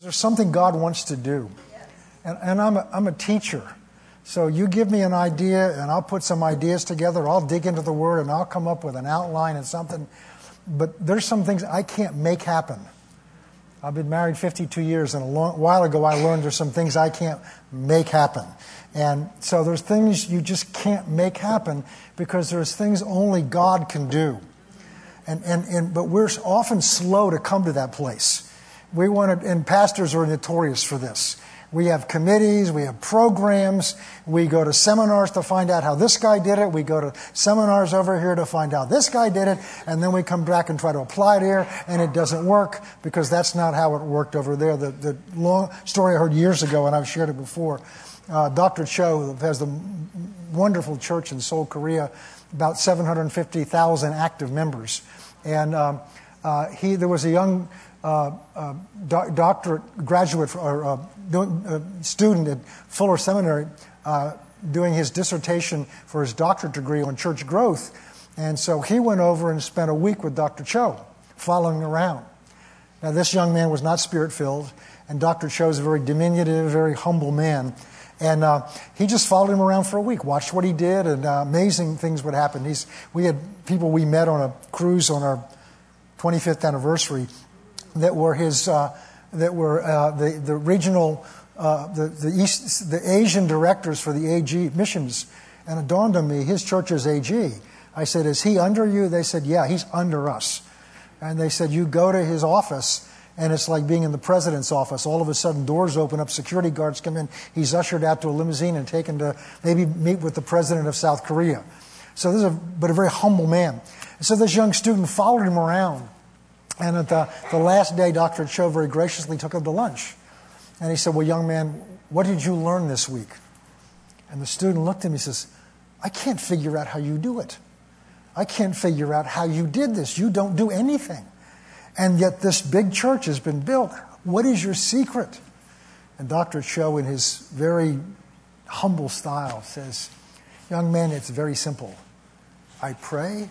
There's something God wants to do. And, and I'm, a, I'm a teacher. So you give me an idea, and I'll put some ideas together. I'll dig into the Word, and I'll come up with an outline and something. But there's some things I can't make happen. I've been married 52 years, and a long, while ago I learned there's some things I can't make happen. And so there's things you just can't make happen because there's things only God can do. And, and, and, but we're often slow to come to that place. We want to, and pastors are notorious for this. We have committees, we have programs, we go to seminars to find out how this guy did it, we go to seminars over here to find out this guy did it, and then we come back and try to apply it here, and it doesn't work because that's not how it worked over there. The, the long story I heard years ago, and I've shared it before, uh, Dr. Cho has the wonderful church in Seoul, Korea, about 750,000 active members. And um, uh, he, there was a young uh, uh, doctorate graduate or uh, uh, student at Fuller Seminary doing his dissertation for his doctorate degree on church growth. And so he went over and spent a week with Dr. Cho, following around. Now, this young man was not spirit filled, and Dr. Cho is a very diminutive, very humble man. And uh, he just followed him around for a week, watched what he did, and uh, amazing things would happen. He's, we had people we met on a cruise on our 25th anniversary that were his, uh, that were uh, the, the regional, uh, the, the, East, the Asian directors for the AG missions. And it dawned on me, his church is AG. I said, Is he under you? They said, Yeah, he's under us. And they said, You go to his office, and it's like being in the president's office. All of a sudden, doors open up, security guards come in. He's ushered out to a limousine and taken to maybe meet with the president of South Korea. So this is a, but a very humble man. So this young student followed him around and at the, the last day, Dr. Cho very graciously took him to lunch. And he said, Well, young man, what did you learn this week? And the student looked at him and says, I can't figure out how you do it. I can't figure out how you did this. You don't do anything. And yet this big church has been built. What is your secret? And Dr. Cho, in his very humble style, says, Young man, it's very simple. I pray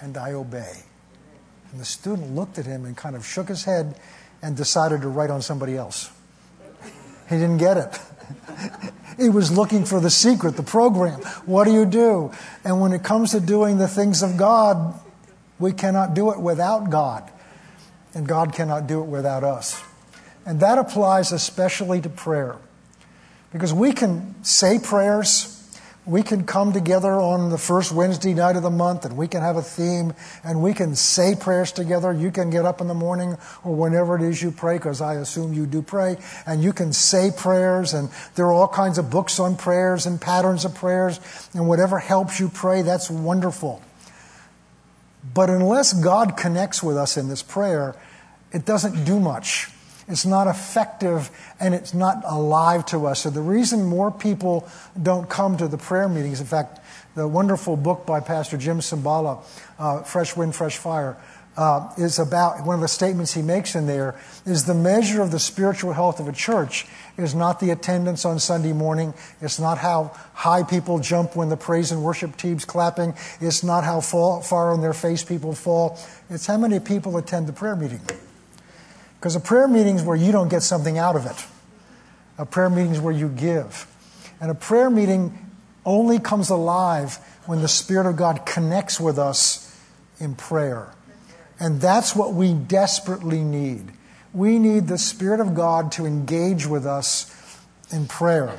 and I obey. And the student looked at him and kind of shook his head and decided to write on somebody else. He didn't get it. he was looking for the secret, the program. What do you do? And when it comes to doing the things of God, we cannot do it without God. And God cannot do it without us. And that applies especially to prayer. Because we can say prayers we can come together on the first Wednesday night of the month and we can have a theme and we can say prayers together. You can get up in the morning or whenever it is you pray, because I assume you do pray, and you can say prayers. And there are all kinds of books on prayers and patterns of prayers, and whatever helps you pray, that's wonderful. But unless God connects with us in this prayer, it doesn't do much. It's not effective and it's not alive to us. So the reason more people don't come to the prayer meetings, in fact, the wonderful book by Pastor Jim Cymbala, uh, Fresh Wind, Fresh Fire, uh, is about one of the statements he makes in there is the measure of the spiritual health of a church is not the attendance on Sunday morning. It's not how high people jump when the praise and worship team's clapping. It's not how far on their face people fall. It's how many people attend the prayer meeting. Because a prayer meeting is where you don't get something out of it. A prayer meeting is where you give. And a prayer meeting only comes alive when the Spirit of God connects with us in prayer. And that's what we desperately need. We need the Spirit of God to engage with us in prayer.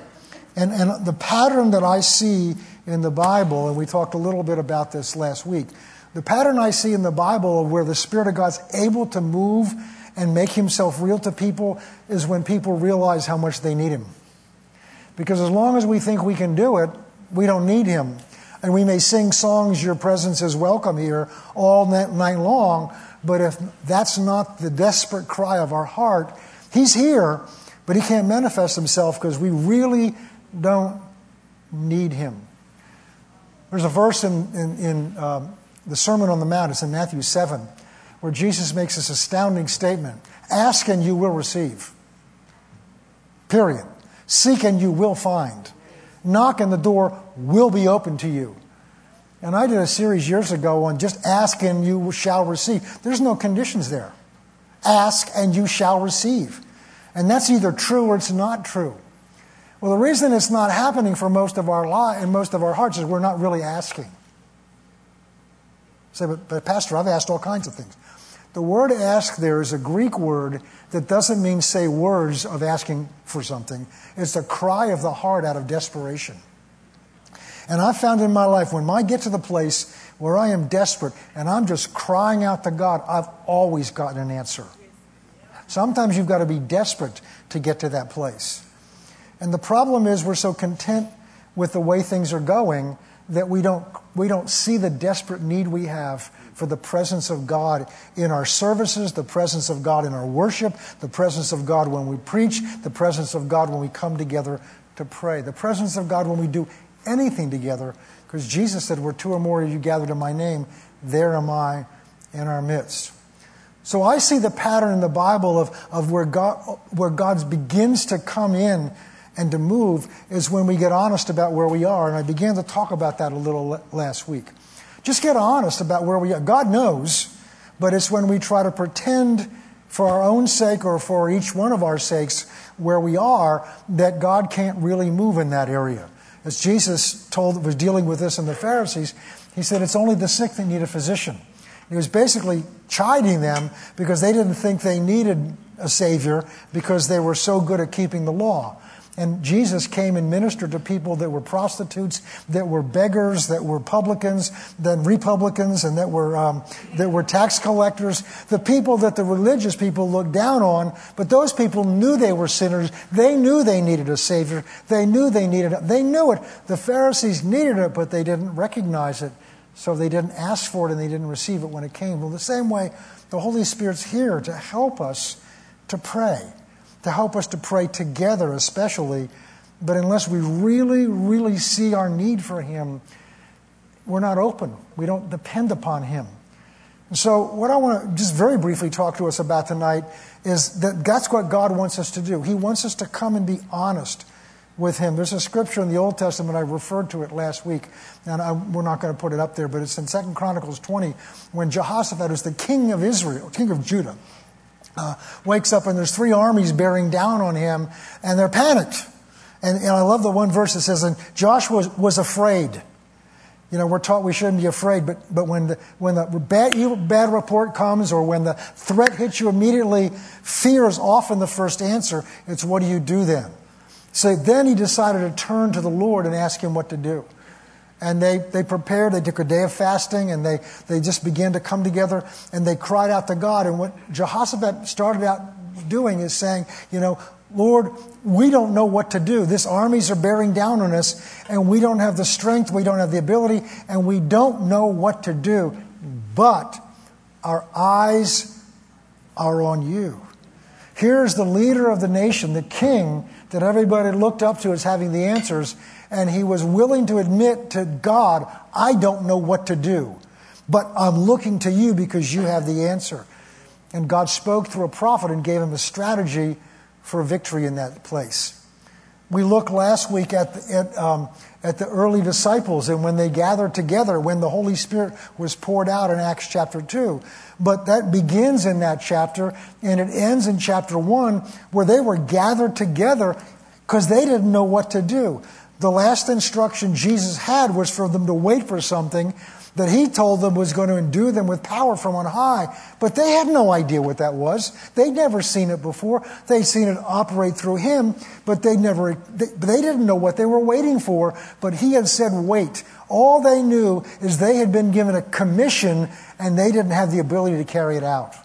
And, and the pattern that I see in the Bible, and we talked a little bit about this last week, the pattern I see in the Bible of where the Spirit of God's able to move and make himself real to people is when people realize how much they need him. Because as long as we think we can do it, we don't need him. And we may sing songs, Your presence is welcome here, all night long, but if that's not the desperate cry of our heart, he's here, but he can't manifest himself because we really don't need him. There's a verse in, in, in um, the Sermon on the Mount, it's in Matthew 7 where Jesus makes this astounding statement Ask and you will receive. Period. Seek and you will find. Knock and the door will be open to you. And I did a series years ago on just ask and you shall receive. There's no conditions there. Ask and you shall receive. And that's either true or it's not true. Well, the reason it's not happening for most of our life and most of our hearts is we're not really asking. Say, but, but Pastor, I've asked all kinds of things. The word ask there is a Greek word that doesn't mean say words of asking for something. It's a cry of the heart out of desperation. And I've found in my life when I get to the place where I am desperate and I'm just crying out to God, I've always gotten an answer. Sometimes you've got to be desperate to get to that place. And the problem is we're so content with the way things are going that we don't, we don't see the desperate need we have for the presence of God in our services, the presence of God in our worship, the presence of God when we preach, the presence of God when we come together to pray, the presence of God when we do anything together, because Jesus said, Where two or more of you gathered in my name, there am I in our midst. So I see the pattern in the Bible of, of where, God, where God begins to come in and to move is when we get honest about where we are. And I began to talk about that a little last week. Just get honest about where we are. God knows, but it's when we try to pretend for our own sake or for each one of our sakes where we are that God can't really move in that area. As Jesus told was dealing with this in the Pharisees, he said it's only the sick that need a physician. He was basically chiding them because they didn't think they needed a savior because they were so good at keeping the law. And Jesus came and ministered to people that were prostitutes, that were beggars, that were publicans, then Republicans, and that were, um, that were tax collectors, the people that the religious people looked down on. But those people knew they were sinners. They knew they needed a Savior. They knew they needed it. They knew it. The Pharisees needed it, but they didn't recognize it. So they didn't ask for it and they didn't receive it when it came. Well, the same way, the Holy Spirit's here to help us to pray to help us to pray together, especially. But unless we really, really see our need for Him, we're not open. We don't depend upon Him. And so, what I want to just very briefly talk to us about tonight is that that's what God wants us to do. He wants us to come and be honest with Him. There's a scripture in the Old Testament, I referred to it last week, and I, we're not going to put it up there, but it's in Second Chronicles 20, when Jehoshaphat was the king of Israel, king of Judah uh, wakes up and there's three armies bearing down on him and they're panicked. And, and I love the one verse that says, and Joshua was, was afraid. You know, we're taught we shouldn't be afraid, but, but when the, when the bad, bad report comes or when the threat hits you immediately, fear is often the first answer. It's what do you do then? So then he decided to turn to the Lord and ask him what to do. And they, they prepared, they took a day of fasting, and they, they just began to come together and they cried out to God. And what Jehoshaphat started out doing is saying, You know, Lord, we don't know what to do. This armies are bearing down on us, and we don't have the strength, we don't have the ability, and we don't know what to do. But our eyes are on you. Here's the leader of the nation, the king that everybody looked up to as having the answers, and he was willing to admit to God, I don't know what to do, but I'm looking to you because you have the answer. And God spoke through a prophet and gave him a strategy for victory in that place. We looked last week at the, at, um, at the early disciples and when they gathered together, when the Holy Spirit was poured out in Acts chapter 2. But that begins in that chapter and it ends in chapter 1 where they were gathered together because they didn't know what to do. The last instruction Jesus had was for them to wait for something that he told them was going to endue them with power from on high. But they had no idea what that was. They'd never seen it before. They'd seen it operate through him, but they never, they, they didn't know what they were waiting for. But he had said, wait. All they knew is they had been given a commission and they didn't have the ability to carry it out.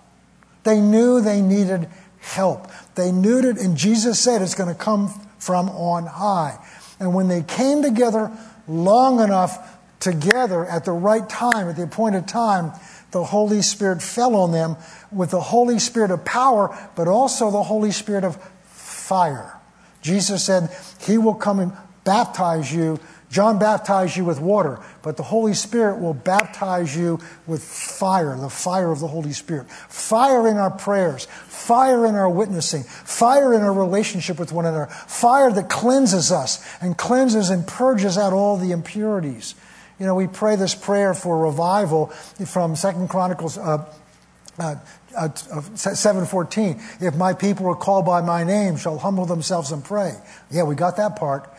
They knew they needed help. They knew it, and Jesus said it's going to come from on high. And when they came together long enough together at the right time, at the appointed time, the Holy Spirit fell on them with the Holy Spirit of power, but also the Holy Spirit of fire. Jesus said, He will come and baptize you John baptized you with water, but the Holy Spirit will baptize you with fire, the fire of the Holy Spirit. Fire in our prayers, fire in our witnessing, fire in our relationship with one another, fire that cleanses us and cleanses and purges out all the impurities. You know, we pray this prayer for revival from Second Chronicles uh, uh, uh, 714 if my people are called by my name shall humble themselves and pray yeah we got that part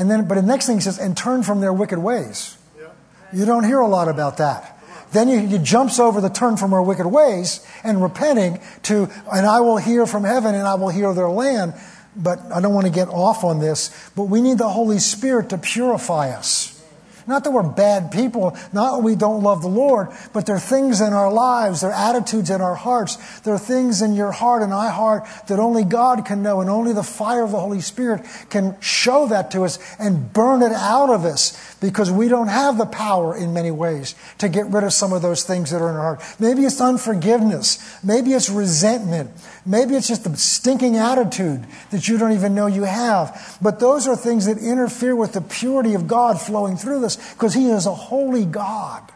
and then but the next thing he says and turn from their wicked ways. Yeah. you don't hear a lot about that. Then he, he jumps over the turn from our wicked ways and repenting to and i will hear from heaven and i will hear their land. But i don't want to get off on this but we need the holy spirit to purify us not that we're bad people, not that we don't love the Lord, but there are things in our lives, there are attitudes in our hearts, there are things in your heart and my heart that only God can know, and only the fire of the Holy Spirit can show that to us and burn it out of us because we don't have the power in many ways to get rid of some of those things that are in our heart. Maybe it's unforgiveness, maybe it's resentment, maybe it's just a stinking attitude that you don't even know you have. But those are things that interfere with the purity of God flowing through this because He is a holy God.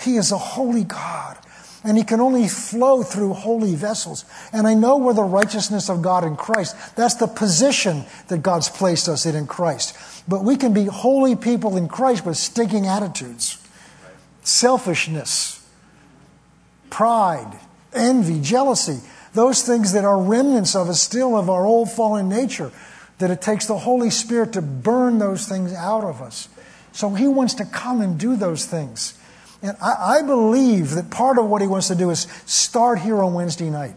He is a holy God. And He can only flow through holy vessels. And I know we're the righteousness of God in Christ. That's the position that God's placed us in in Christ. But we can be holy people in Christ with stinking attitudes, selfishness, pride, envy, jealousy. Those things that are remnants of us still of our old fallen nature. That it takes the Holy Spirit to burn those things out of us. So he wants to come and do those things. And I, I, believe that part of what he wants to do is start here on Wednesday night.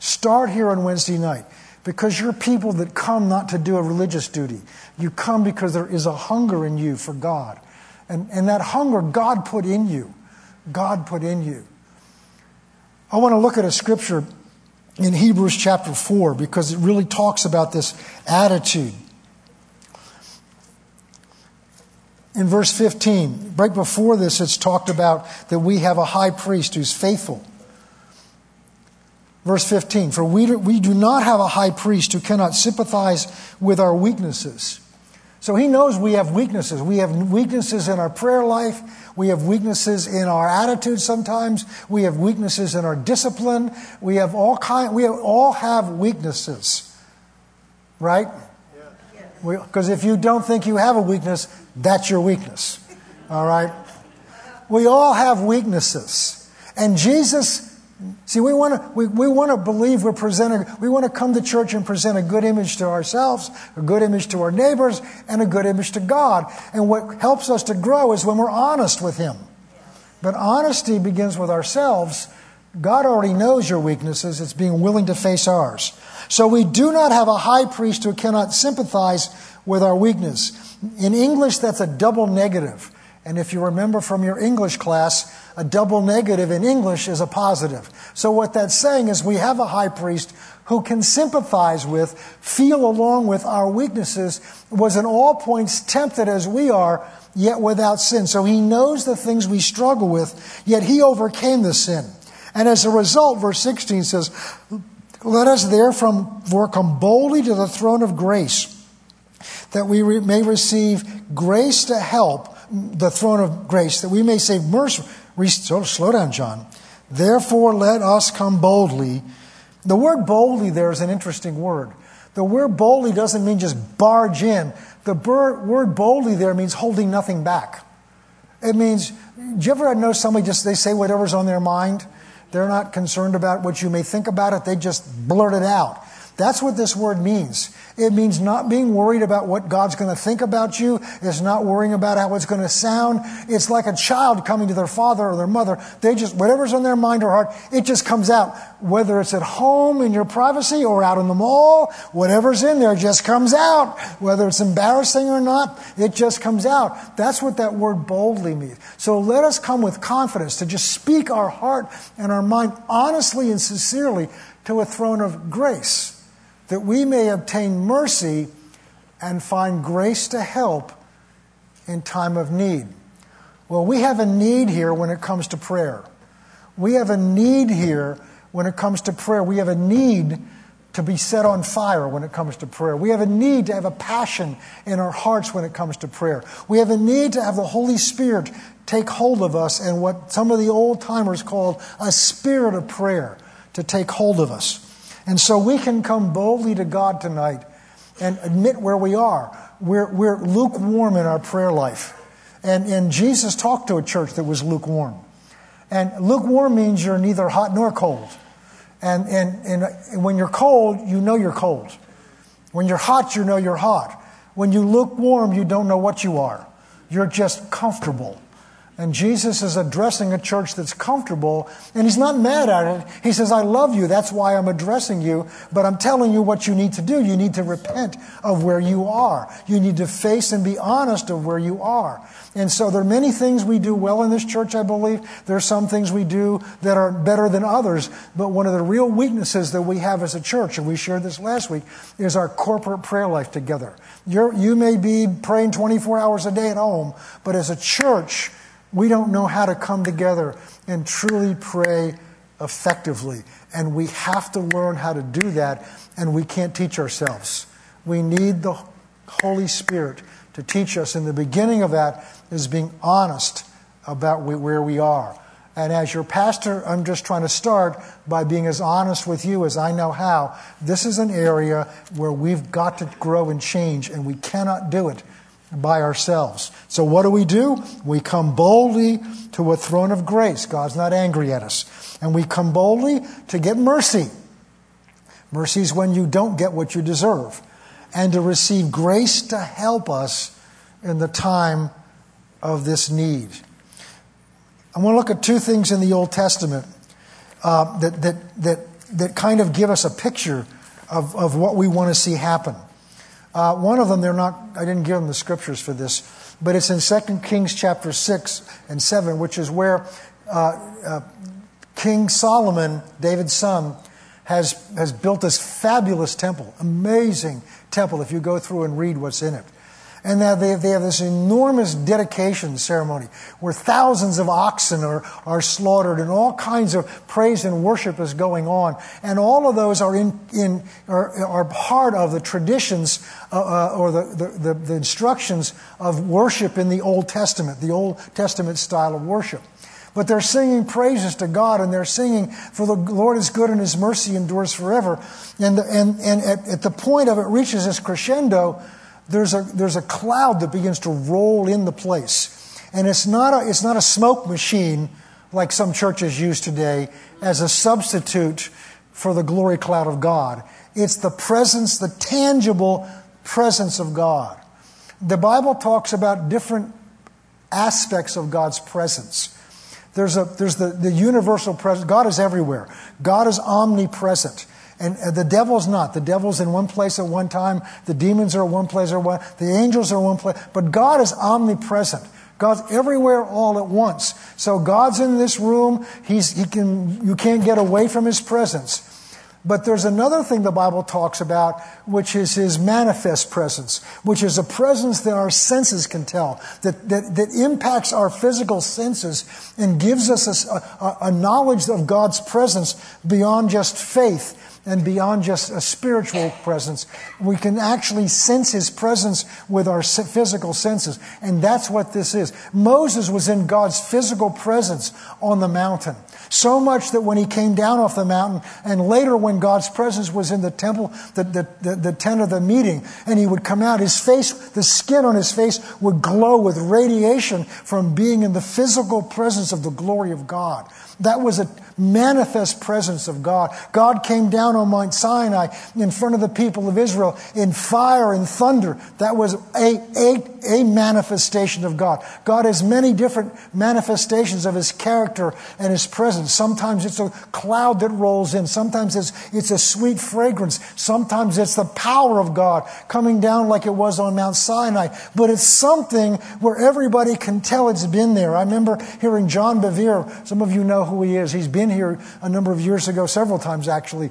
Start here on Wednesday night. Because you're people that come not to do a religious duty. You come because there is a hunger in you for God. And, and that hunger God put in you. God put in you. I want to look at a scripture in Hebrews chapter 4 because it really talks about this attitude. in verse 15, right before this, it's talked about that we have a high priest who's faithful. Verse 15, for we do, we do not have a high priest who cannot sympathize with our weaknesses. So he knows we have weaknesses. We have weaknesses in our prayer life. We have weaknesses in our attitude sometimes. We have weaknesses in our discipline. We have all kind, we all have weaknesses. Right? Because if you don't think you have a weakness, that's your weakness. All right? We all have weaknesses. And Jesus, see, we want to we, we want to believe we're presenting, we want to come to church and present a good image to ourselves, a good image to our neighbors, and a good image to God. And what helps us to grow is when we're honest with Him. But honesty begins with ourselves. God already knows your weaknesses, it's being willing to face ours. So we do not have a high priest who cannot sympathize with our weakness. In English, that's a double negative. And if you remember from your English class, a double negative in English is a positive. So what that's saying is we have a high priest who can sympathize with, feel along with our weaknesses, was in all points tempted as we are, yet without sin. So he knows the things we struggle with, yet he overcame the sin. And as a result, verse 16 says, let us therefore come boldly to the throne of grace, that we may receive grace to help the throne of grace, that we may save mercy. Slow down, John. Therefore, let us come boldly. The word boldly there is an interesting word. The word boldly doesn't mean just barge in. The word boldly there means holding nothing back. It means, do you ever know somebody just, they say whatever's on their mind? They're not concerned about what you may think about it, they just blurt it out. That's what this word means. It means not being worried about what God's going to think about you. It's not worrying about how it's going to sound. It's like a child coming to their father or their mother. They just, whatever's on their mind or heart, it just comes out. Whether it's at home in your privacy or out in the mall, whatever's in there just comes out. Whether it's embarrassing or not, it just comes out. That's what that word boldly means. So let us come with confidence to just speak our heart and our mind honestly and sincerely to a throne of grace that we may obtain mercy and find grace to help in time of need. Well, we have a need here when it comes to prayer. We have a need here when it comes to prayer. We have a need to be set on fire when it comes to prayer. We have a need to have a passion in our hearts when it comes to prayer. We have a need to have the Holy Spirit take hold of us and what some of the old timers called a spirit of prayer to take hold of us. And so we can come boldly to God tonight and admit where we are. We're, we're lukewarm in our prayer life. And, and Jesus talked to a church that was lukewarm. And lukewarm means you're neither hot nor cold. And, and, and when you're cold, you know you're cold. When you're hot, you know you're hot. When you lukewarm, you don't know what you are. You're just comfortable. And Jesus is addressing a church that's comfortable, and he's not mad at it. He says, I love you. That's why I'm addressing you. But I'm telling you what you need to do. You need to repent of where you are. You need to face and be honest of where you are. And so there are many things we do well in this church, I believe. There are some things we do that are better than others. But one of the real weaknesses that we have as a church, and we shared this last week, is our corporate prayer life together. You're, you may be praying 24 hours a day at home, but as a church, we don't know how to come together and truly pray effectively. And we have to learn how to do that, and we can't teach ourselves. We need the Holy Spirit to teach us. And the beginning of that is being honest about where we are. And as your pastor, I'm just trying to start by being as honest with you as I know how. This is an area where we've got to grow and change, and we cannot do it by ourselves. So what do we do? We come boldly to a throne of grace. God's not angry at us. And we come boldly to get mercy. Mercy is when you don't get what you deserve. And to receive grace to help us in the time of this need. I want to look at two things in the Old Testament uh, that, that, that, that kind of give us a picture of, of what we want to see happen. Uh, one of them, they're not, I didn't give them the scriptures for this, but it's in 2 Kings chapter 6 and 7, which is where uh, uh, King Solomon, David's son, has, has built this fabulous temple, amazing temple, if you go through and read what's in it. And now they, they have this enormous dedication ceremony where thousands of oxen are, are slaughtered and all kinds of praise and worship is going on. And all of those are, in, in, are, are part of the traditions uh, uh, or the, the, the, the instructions of worship in the Old Testament, the Old Testament style of worship. But they're singing praises to God and they're singing, For the Lord is good and his mercy endures forever. And, and, and at, at the point of it reaches this crescendo, there's a, there's a cloud that begins to roll in the place. And it's not, a, it's not a smoke machine like some churches use today as a substitute for the glory cloud of God. It's the presence, the tangible presence of God. The Bible talks about different aspects of God's presence. There's, a, there's the, the universal presence. God is everywhere. God is omnipresent. And uh, the devil's not. The devil's in one place at one time. The demons are in one place at one. The angels are in one place. But God is omnipresent. God's everywhere all at once. So God's in this room. He's, he can, you can't get away from his presence. But there's another thing the Bible talks about, which is his manifest presence, which is a presence that our senses can tell, that, that, that impacts our physical senses and gives us a, a, a knowledge of God's presence beyond just faith and beyond just a spiritual presence. We can actually sense his presence with our physical senses. And that's what this is. Moses was in God's physical presence on the mountain. So much that when he came down off the mountain, and later when God's presence was in the temple, the, the, the, the tent of the meeting, and he would come out, his face, the skin on his face would glow with radiation from being in the physical presence of the glory of God. That was a manifest presence of God. God came down on Mount Sinai in front of the people of Israel in fire and thunder. That was a, a, a manifestation of God. God has many different manifestations of His character and His presence. Sometimes it's a cloud that rolls in. Sometimes it's, it's a sweet fragrance. Sometimes it's the power of God coming down like it was on Mount Sinai. But it's something where everybody can tell it's been there. I remember hearing John Bevere. Some of you know who he is. He's been here a number of years ago, several times actually.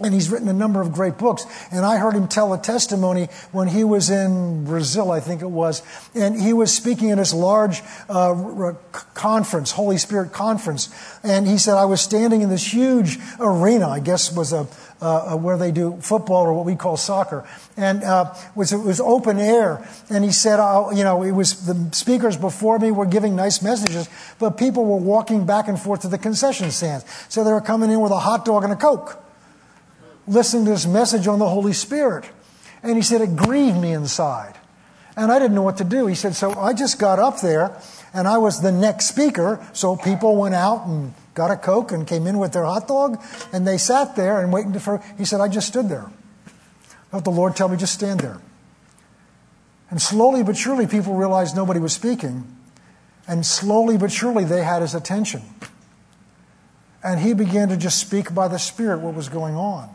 And he's written a number of great books. And I heard him tell a testimony when he was in Brazil, I think it was. And he was speaking at this large uh, conference, Holy Spirit conference. And he said, I was standing in this huge arena, I guess was a, uh, where they do football or what we call soccer. And uh, was, it was open air. And he said, uh, you know, it was the speakers before me were giving nice messages, but people were walking back and forth to the concession stands. So they were coming in with a hot dog and a Coke, listening to this message on the Holy Spirit. And he said, it grieved me inside. And I didn't know what to do. He said, so I just got up there and I was the next speaker, so people went out and got a Coke and came in with their hot dog, and they sat there and waiting for. He said, I just stood there. Let the Lord tell me, just stand there. And slowly but surely, people realized nobody was speaking. And slowly but surely, they had his attention. And he began to just speak by the Spirit what was going on.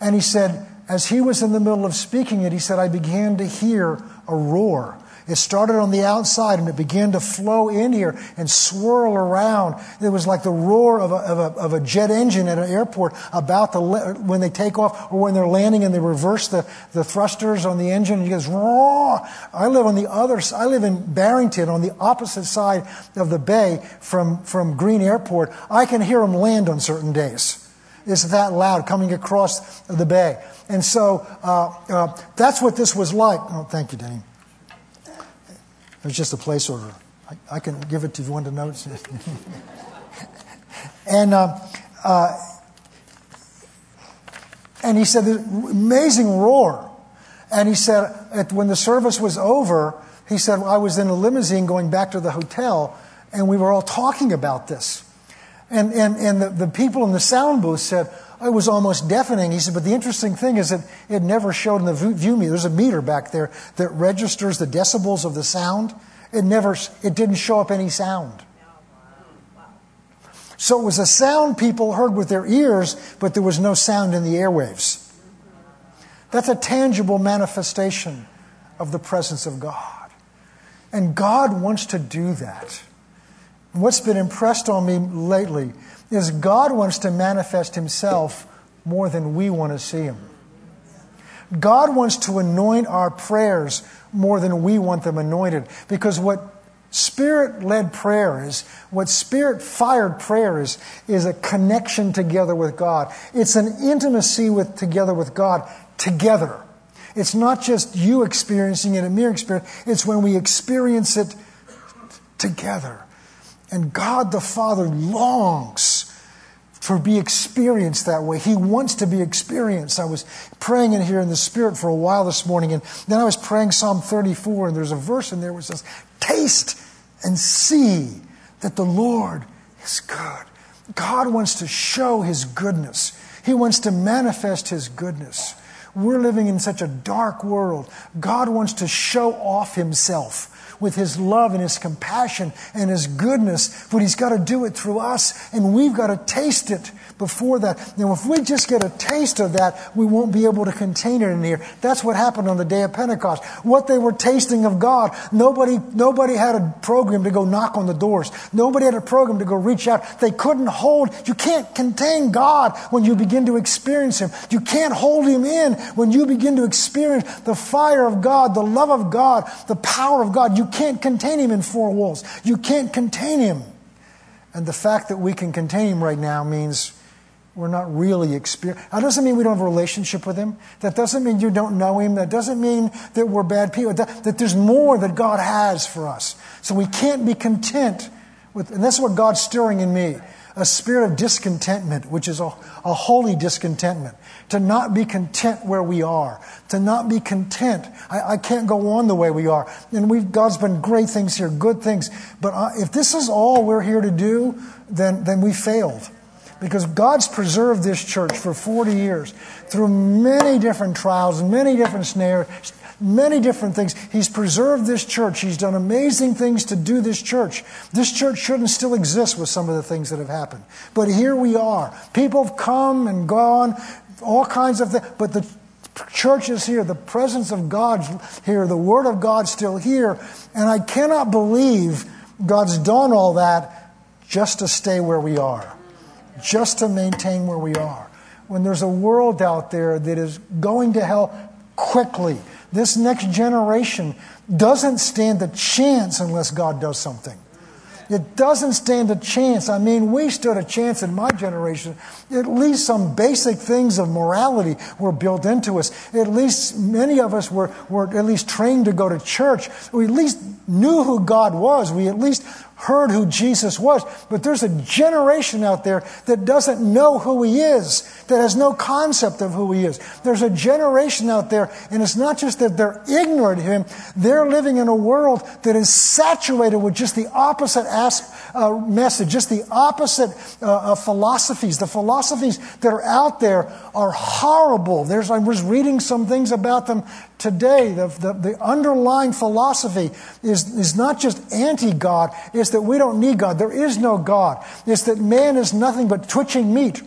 And he said, as he was in the middle of speaking it, he said, I began to hear a roar. It started on the outside and it began to flow in here and swirl around. It was like the roar of a, of a, of a jet engine at an airport about to, when they take off or when they're landing and they reverse the, the thrusters on the engine. And it goes, roar. I live on the other, I live in Barrington on the opposite side of the bay from, from Green Airport. I can hear them land on certain days. It's that loud coming across the bay. And so uh, uh, that's what this was like. Oh, thank you, Denny. It was just a place order. I, I can give it to you want to notes. and uh, uh, and he said, amazing roar. And he said, when the service was over, he said, I was in a limousine going back to the hotel, and we were all talking about this. And, and, and the, the people in the sound booth said, it was almost deafening. He said, but the interesting thing is that it never showed in the VU meter. There's a meter back there that registers the decibels of the sound. It never, it didn't show up any sound. So it was a sound people heard with their ears, but there was no sound in the airwaves. That's a tangible manifestation of the presence of God. And God wants to do that. What's been impressed on me lately is God wants to manifest himself more than we want to see him. God wants to anoint our prayers more than we want them anointed. Because what spirit led prayer is, what spirit fired prayer is, is a connection together with God. It's an intimacy with, together with God, together. It's not just you experiencing it, a mere experience. It's when we experience it together. And God the Father longs for be experienced that way. He wants to be experienced. I was praying in here in the Spirit for a while this morning, and then I was praying Psalm 34, and there's a verse in there which says, Taste and see that the Lord is good. God wants to show His goodness, He wants to manifest His goodness. We're living in such a dark world. God wants to show off Himself with His love and His compassion and His goodness, but He's got to do it through us, and we've got to taste it before that. Now, if we just get a taste of that, we won't be able to contain it in here. That's what happened on the day of Pentecost. What they were tasting of God, nobody, nobody had a program to go knock on the doors. Nobody had a program to go reach out. They couldn't hold, you can't contain God when you begin to experience Him. You can't hold Him in when you begin to experience the fire of God, the love of God, the power of God. You can't contain him in four walls. You can't contain him. And the fact that we can contain him right now means we're not really experiencing. That doesn't mean we don't have a relationship with him. That doesn't mean you don't know him. That doesn't mean that we're bad people. That, that there's more that God has for us. So we can't be content with, and that's what God's stirring in me a spirit of discontentment, which is a, a holy discontentment. To not be content where we are. To not be content. I, I can't go on the way we are. And we've, God's been great things here, good things. But uh, if this is all we're here to do, then, then we failed. Because God's preserved this church for 40 years through many different trials, and many different snares, many different things. He's preserved this church. He's done amazing things to do this church. This church shouldn't still exist with some of the things that have happened. But here we are. People have come and gone, all kinds of things. But the church is here. The presence of God's here. The Word of God's still here. And I cannot believe God's done all that just to stay where we are, just to maintain where we are. When there's a world out there that is going to hell quickly, this next generation doesn't stand a chance unless God does something. It doesn't stand a chance. I mean, we stood a chance in my generation. At least some basic things of morality were built into us. At least many of us were, were at least trained to go to church. We at least knew who God was. We at least heard who Jesus was. But there's a generation out there that doesn't know who he is, that has no concept of who he is. There's a generation out there, and it's not just that they're ignorant of him, they're living in a world that is saturated with just the opposite uh, message, just the opposite uh, of philosophies. The philosophies that are out there are horrible. There's, I was reading some things about them today. The, the, the underlying philosophy is, is not just anti God, it's that we don't need God. There is no God. It's that man is nothing but twitching meat.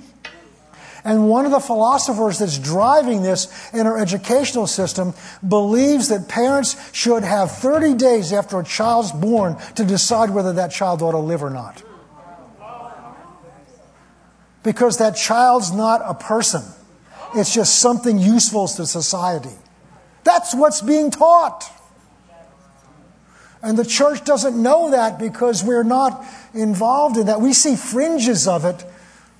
And one of the philosophers that's driving this in our educational system believes that parents should have 30 days after a child's born to decide whether that child ought to live or not. Because that child's not a person, it's just something useful to society. That's what's being taught. And the church doesn't know that because we're not involved in that. We see fringes of it,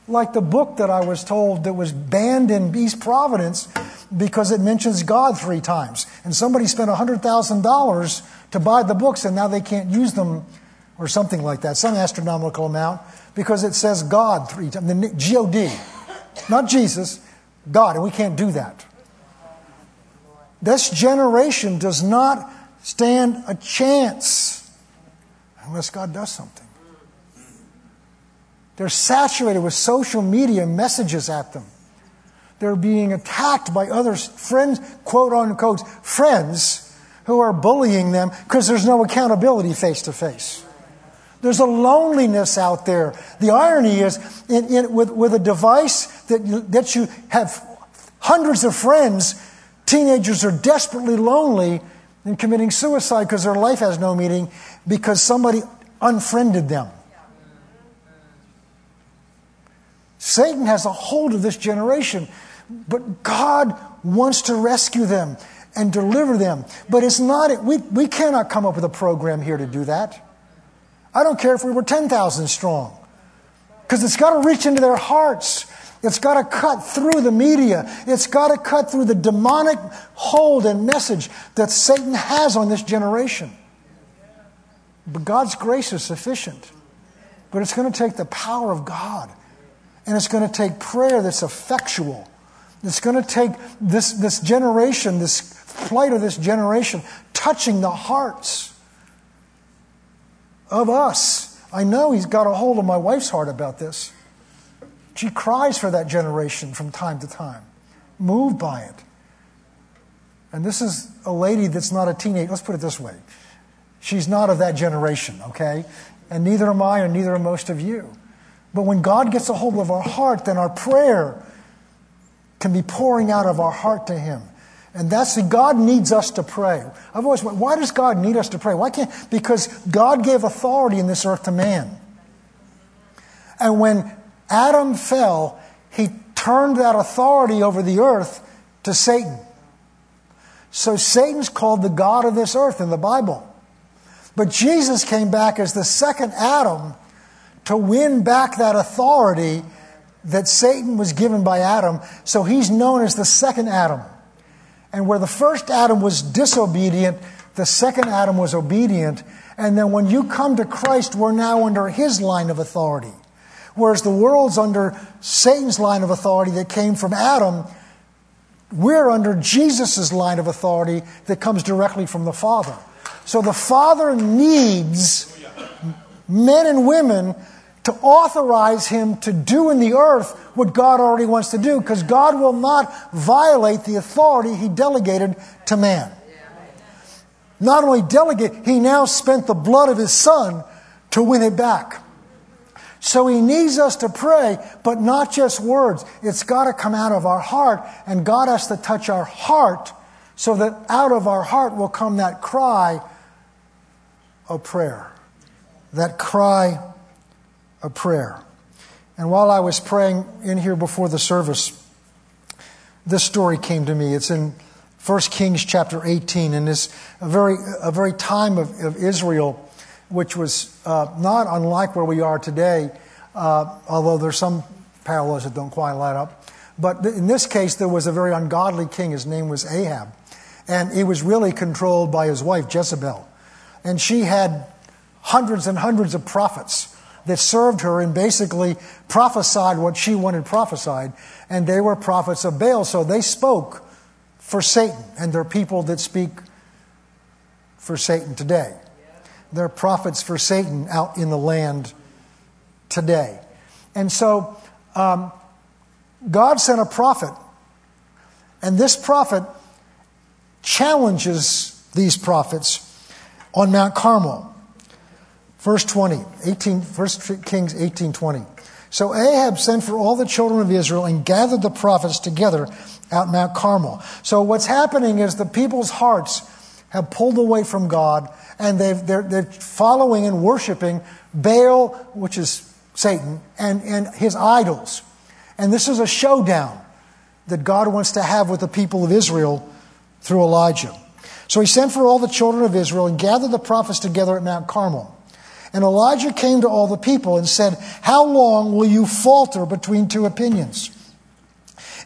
like the book that I was told that was banned in East Providence because it mentions God three times. And somebody spent $100,000 to buy the books and now they can't use them or something like that, some astronomical amount, because it says God three times, The G O D. Not Jesus, God, and we can't do that. This generation does not stand a chance unless God does something. They're saturated with social media messages at them. They're being attacked by other friends, quote unquote, friends who are bullying them because there's no accountability face to face. There's a loneliness out there. The irony is, in, in, with, with a device that you, that you have hundreds of friends, teenagers are desperately lonely and committing suicide because their life has no meaning because somebody unfriended them. Satan has a hold of this generation, but God wants to rescue them and deliver them. But it's not, we, we cannot come up with a program here to do that. I don't care if we were 10,000 strong, because it's got to reach into their hearts. It's got to cut through the media. It's got to cut through the demonic hold and message that Satan has on this generation. But God's grace is sufficient. But it's going to take the power of God. And it's going to take prayer that's effectual. It's going to take this, this generation, this plight of this generation, touching the hearts of us. I know He's got a hold of my wife's heart about this. She cries for that generation from time to time, moved by it. And this is a lady that's not a teenager. Let's put it this way she's not of that generation, okay? And neither am I, and neither are most of you. But when God gets a hold of our heart, then our prayer can be pouring out of our heart to Him. And that's the God needs us to pray. I've always wondered, why does God need us to pray? Why can't because God gave authority in this earth to man. And when Adam fell, he turned that authority over the earth to Satan. So Satan's called the God of this earth in the Bible. But Jesus came back as the second Adam to win back that authority that Satan was given by Adam. So he's known as the second Adam. And where the first Adam was disobedient, the second Adam was obedient. And then when you come to Christ, we're now under his line of authority. Whereas the world's under Satan's line of authority that came from Adam, we're under Jesus' line of authority that comes directly from the Father. So the Father needs men and women to authorize him to do in the earth what God already wants to do, because God will not violate the authority he delegated to man. Not only delegate, he now spent the blood of his son to win it back. So he needs us to pray, but not just words. It's got to come out of our heart, and God has to touch our heart so that out of our heart will come that cry of prayer. That cry of prayer. And while I was praying in here before the service, this story came to me. It's in 1 Kings chapter 18, and it's a very, a very time of, of Israel which was uh, not unlike where we are today, uh, although there's some parallels that don't quite line up. But in this case, there was a very ungodly king. His name was Ahab. And he was really controlled by his wife, Jezebel. And she had hundreds and hundreds of prophets that served her and basically prophesied what she wanted prophesied. And they were prophets of Baal, so they spoke for Satan. And there are people that speak for Satan today. There are prophets for Satan out in the land today. And so um, God sent a prophet, and this prophet challenges these prophets on Mount Carmel. Verse 20, 18, 1 Kings 18 20. So Ahab sent for all the children of Israel and gathered the prophets together at Mount Carmel. So what's happening is the people's hearts have pulled away from God and they they're, they're following and worshiping Baal, which is Satan, and, and his idols. And this is a showdown that God wants to have with the people of Israel through Elijah. So he sent for all the children of Israel and gathered the prophets together at Mount Carmel. And Elijah came to all the people and said, How long will you falter between two opinions?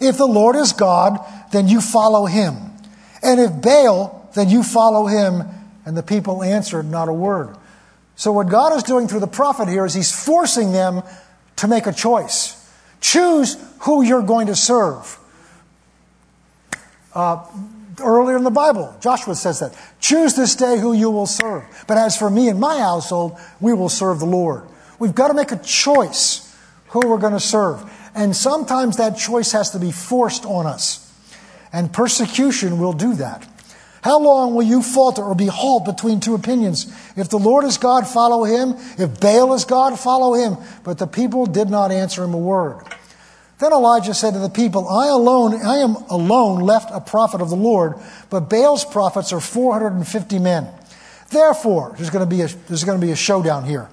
If the Lord is God, then you follow him. And if Baal, then you follow him. And the people answered not a word. So, what God is doing through the prophet here is he's forcing them to make a choice. Choose who you're going to serve. Uh, earlier in the Bible, Joshua says that. Choose this day who you will serve. But as for me and my household, we will serve the Lord. We've got to make a choice who we're going to serve. And sometimes that choice has to be forced on us. And persecution will do that. How long will you falter or be halt between two opinions? If the Lord is God, follow him. If Baal is God, follow him. But the people did not answer him a word. Then Elijah said to the people, I alone, I am alone left a prophet of the Lord, but Baal's prophets are 450 men. Therefore, there's going to be a, there's going to be a showdown here.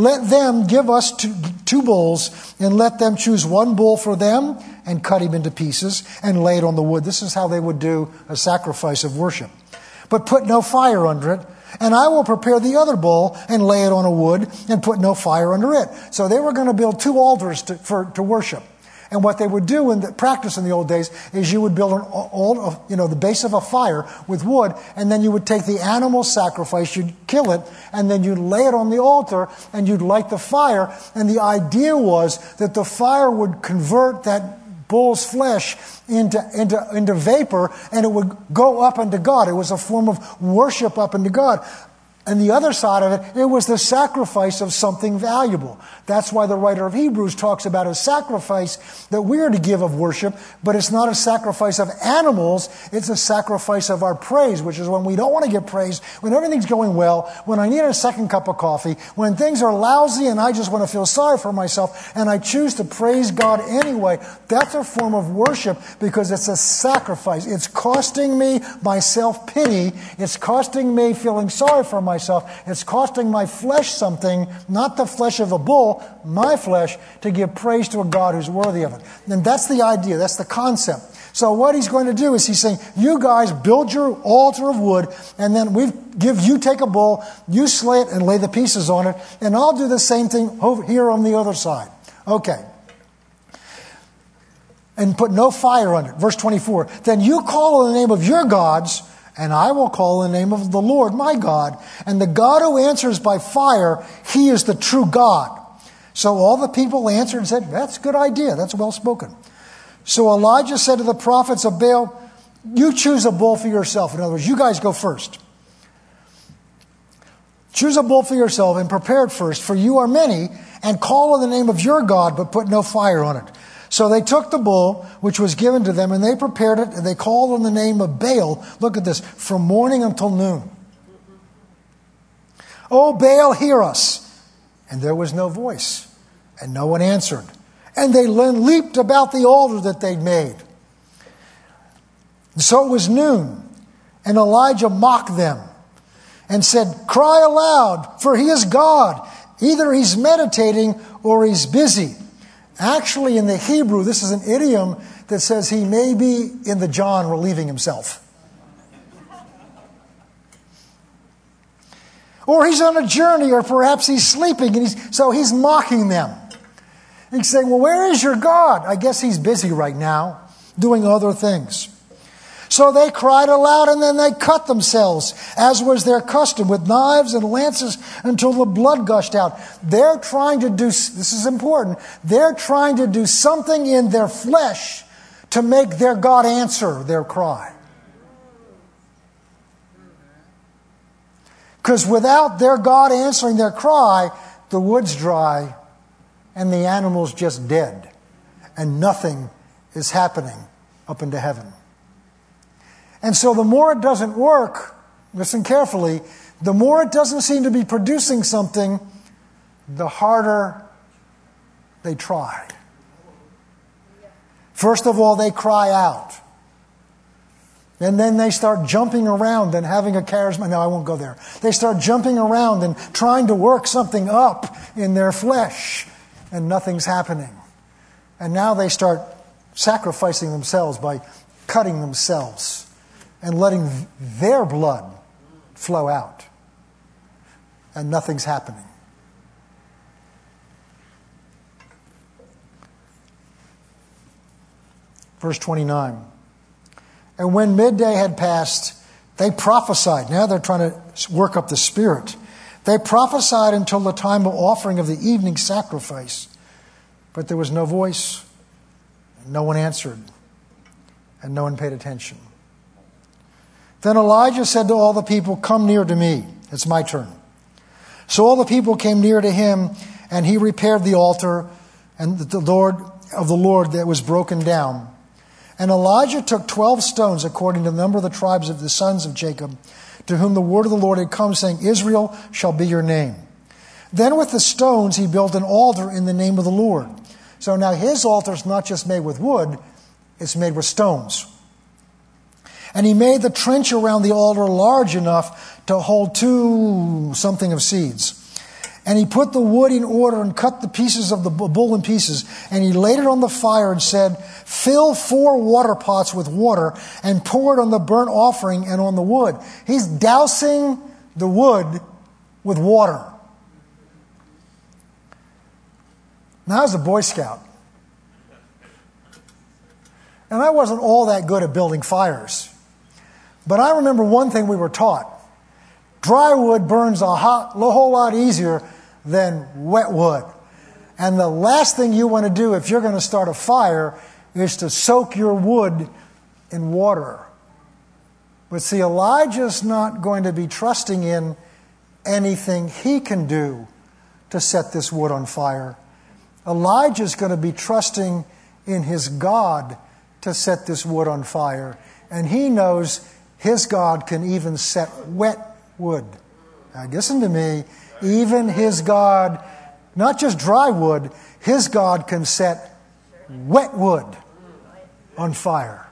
Let them give us two, two, bulls and let them choose one bull for them and cut him into pieces and lay it on the wood. This is how they would do a sacrifice of worship. But put no fire under it. And I will prepare the other bull and lay it on a wood and put no fire under it. So they were going to build two altars to, for, to worship. And what they would do in the practice in the old days is you would build an old, uh, you know, the base of a fire with wood, and then you would take the animal sacrifice, you'd kill it, and then you'd lay it on the altar, and you'd light the fire. And the idea was that the fire would convert that bull's flesh into, into, into vapor, and it would go up unto God. It was a form of worship up unto God. And the other side of it, it was the sacrifice of something valuable. That's why the writer of Hebrews talks about a sacrifice that we are to give of worship, but it's not a sacrifice of animals, it's a sacrifice of our praise, which is when we don't want to get praise, when everything's going well, when I need a second cup of coffee, when things are lousy and I just want to feel sorry for myself, and I choose to praise God anyway. That's a form of worship because it's a sacrifice. It's costing me my self pity, it's costing me feeling sorry for myself myself. It's costing my flesh something, not the flesh of a bull, my flesh, to give praise to a God who's worthy of it. And that's the idea, that's the concept. So what he's going to do is he's saying, you guys build your altar of wood, and then we give you take a bull, you slay it and lay the pieces on it, and I'll do the same thing over here on the other side. Okay. And put no fire on it. Verse 24. Then you call on the name of your gods, and I will call the name of the Lord my God. And the God who answers by fire, he is the true God. So all the people answered and said, That's a good idea. That's well spoken. So Elijah said to the prophets of Baal, You choose a bull for yourself. In other words, you guys go first. Choose a bull for yourself and prepare it first, for you are many, and call on the name of your God, but put no fire on it. So they took the bull, which was given to them, and they prepared it, and they called on the name of Baal. Look at this from morning until noon. Oh, Baal, hear us. And there was no voice, and no one answered. And they leaped about the altar that they'd made. So it was noon, and Elijah mocked them and said, Cry aloud, for he is God. Either he's meditating or he's busy. Actually, in the Hebrew, this is an idiom that says he may be in the John relieving himself. Or he's on a journey, or perhaps he's sleeping, and he's, so he's mocking them. He's saying, Well, where is your God? I guess he's busy right now doing other things. So they cried aloud and then they cut themselves, as was their custom, with knives and lances until the blood gushed out. They're trying to do, this is important, they're trying to do something in their flesh to make their God answer their cry. Because without their God answering their cry, the wood's dry and the animal's just dead, and nothing is happening up into heaven. And so the more it doesn't work, listen carefully, the more it doesn't seem to be producing something, the harder they try. First of all, they cry out. And then they start jumping around and having a charisma. No, I won't go there. They start jumping around and trying to work something up in their flesh, and nothing's happening. And now they start sacrificing themselves by cutting themselves and letting their blood flow out. And nothing's happening. Verse 29. And when midday had passed, they prophesied. Now they're trying to work up the spirit. They prophesied until the time of offering of the evening sacrifice. But there was no voice, no one answered, and no one paid attention. Then Elijah said to all the people, Come near to me. It's my turn. So all the people came near to him, and he repaired the altar and the Lord of the Lord that was broken down. And Elijah took twelve stones according to the number of the tribes of the sons of Jacob, to whom the word of the Lord had come, saying, Israel shall be your name. Then with the stones he built an altar in the name of the Lord. So now his altar is not just made with wood, it's made with stones. And he made the trench around the altar large enough to hold two something of seeds. And he put the wood in order and cut the pieces of the bull in pieces. And he laid it on the fire and said, Fill four water pots with water and pour it on the burnt offering and on the wood. He's dousing the wood with water. Now, I was a Boy Scout. And I wasn't all that good at building fires. But I remember one thing we were taught dry wood burns a, hot, whole lot easier than wet wood. And the last thing you want to do if you're going to start a fire is to soak your wood in water. But see, Elijah's not going to be trusting in anything he can do to set this wood on fire. Elijah's going to be trusting in his God to set this wood on fire. And he knows his God can even set wet wood. Now, listen to me. Even his God, not just dry wood, his God can set wet wood on fire.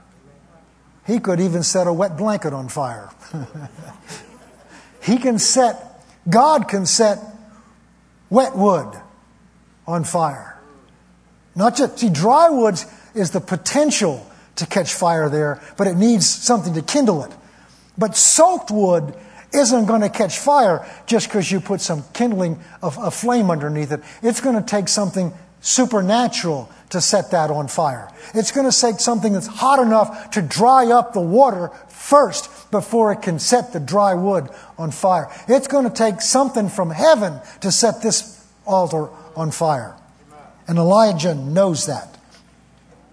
He could even set a wet blanket on fire. he can set, God can set wet wood on fire. Not just, see, dry wood is the potential to catch fire there, but it needs something to kindle it. But soaked wood isn't going to catch fire just because you put some kindling of a flame underneath it. It's going to take something supernatural to set that on fire. It's going to take something that's hot enough to dry up the water first before it can set the dry wood on fire. It's going to take something from heaven to set this altar on fire. And Elijah knows that.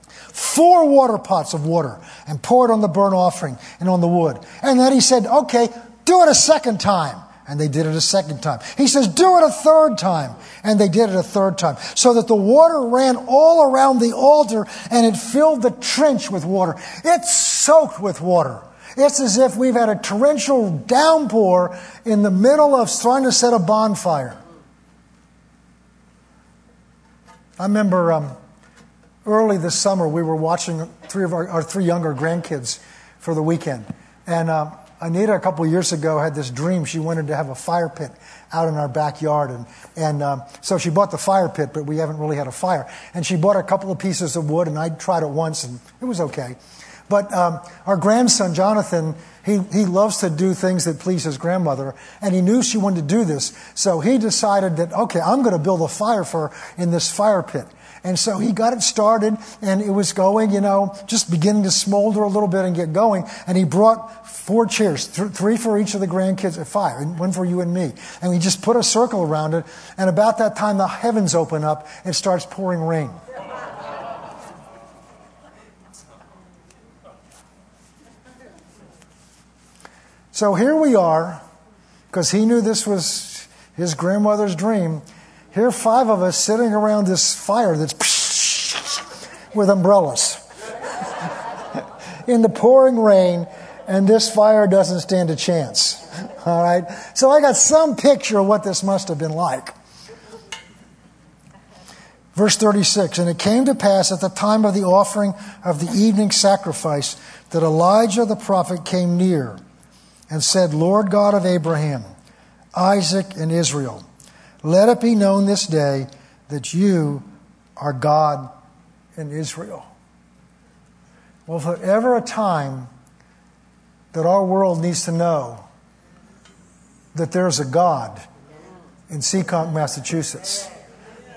Four water pots of water and pour it on the burnt offering and on the wood. And then he said, okay, do it a second time. And they did it a second time. He says, do it a third time. And they did it a third time. So that the water ran all around the altar and it filled the trench with water. It's soaked with water. It's as if we've had a torrential downpour in the middle of trying to set a bonfire. I remember um, early this summer we were watching three of our, our three younger grandkids for the weekend. And uh, Anita, a couple years ago, had this dream. She wanted to have a fire pit out in our backyard. And, and um, so she bought the fire pit, but we haven't really had a fire. And she bought a couple of pieces of wood, and I tried it once, and it was okay. But um, our grandson, Jonathan, he, he loves to do things that please his grandmother, and he knew she wanted to do this. So he decided that, okay, I'm going to build a fire for her in this fire pit. And so he got it started and it was going, you know, just beginning to smolder a little bit and get going. And he brought four chairs, th- three for each of the grandkids, uh, five, and one for you and me. And we just put a circle around it. And about that time, the heavens open up and starts pouring rain. So here we are, because he knew this was his grandmother's dream. Here, are five of us sitting around this fire that's with umbrellas in the pouring rain, and this fire doesn't stand a chance. All right? So I got some picture of what this must have been like. Verse 36 And it came to pass at the time of the offering of the evening sacrifice that Elijah the prophet came near and said, Lord God of Abraham, Isaac, and Israel, let it be known this day that you are God in Israel. Well, if ever a time that our world needs to know that there's a God in Seekonk, Massachusetts,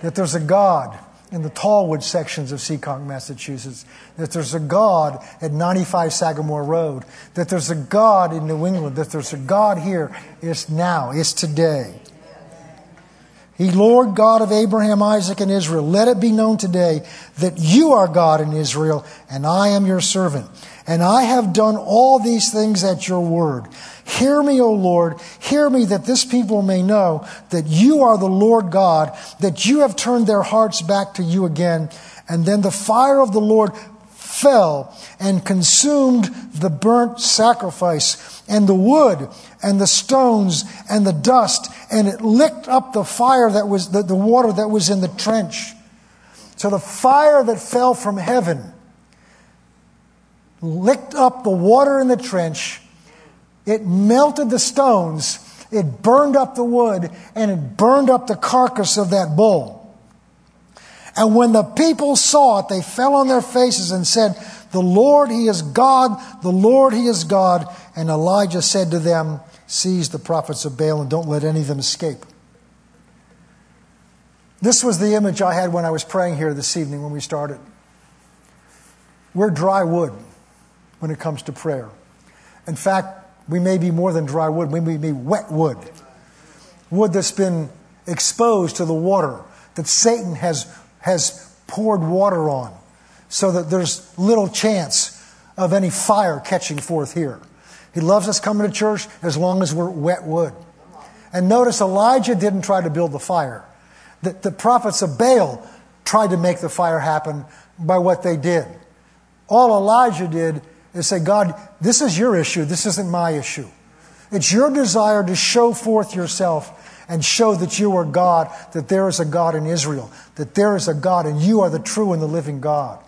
that there's a God in the Tallwood sections of Seekonk, Massachusetts, that there's a God at 95 Sagamore Road, that there's a God in New England, that there's a God here. It's now, it's today. He, Lord God of Abraham, Isaac, and Israel, let it be known today that you are God in Israel, and I am your servant. And I have done all these things at your word. Hear me, O Lord. Hear me that this people may know that you are the Lord God, that you have turned their hearts back to you again. And then the fire of the Lord fell and consumed the burnt sacrifice and the wood and the stones and the dust, and it licked up the fire that was the, the water that was in the trench. So the fire that fell from heaven licked up the water in the trench, it melted the stones, it burned up the wood, and it burned up the carcass of that bull. And when the people saw it, they fell on their faces and said, The Lord, He is God, the Lord, He is God. And Elijah said to them, Seize the prophets of Baal and don't let any of them escape. This was the image I had when I was praying here this evening when we started. We're dry wood when it comes to prayer. In fact, we may be more than dry wood, we may be wet wood. Wood that's been exposed to the water that Satan has, has poured water on so that there's little chance of any fire catching forth here. He loves us coming to church as long as we're wet wood. And notice Elijah didn't try to build the fire. The, the prophets of Baal tried to make the fire happen by what they did. All Elijah did is say, God, this is your issue. This isn't my issue. It's your desire to show forth yourself and show that you are God, that there is a God in Israel, that there is a God and you are the true and the living God.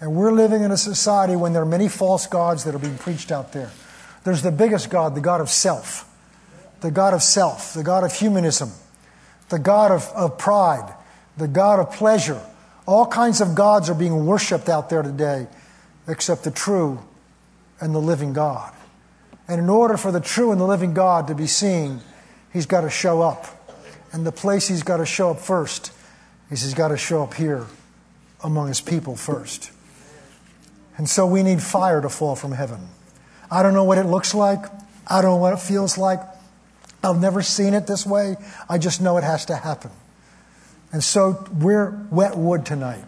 And we're living in a society when there are many false gods that are being preached out there. There's the biggest God, the God of self, the God of self, the God of humanism, the God of, of pride, the God of pleasure. All kinds of gods are being worshiped out there today except the true and the living God. And in order for the true and the living God to be seen, he's got to show up. And the place he's got to show up first is he's got to show up here among his people first. And so we need fire to fall from heaven. I don't know what it looks like. I don't know what it feels like. I've never seen it this way. I just know it has to happen. And so we're wet wood tonight.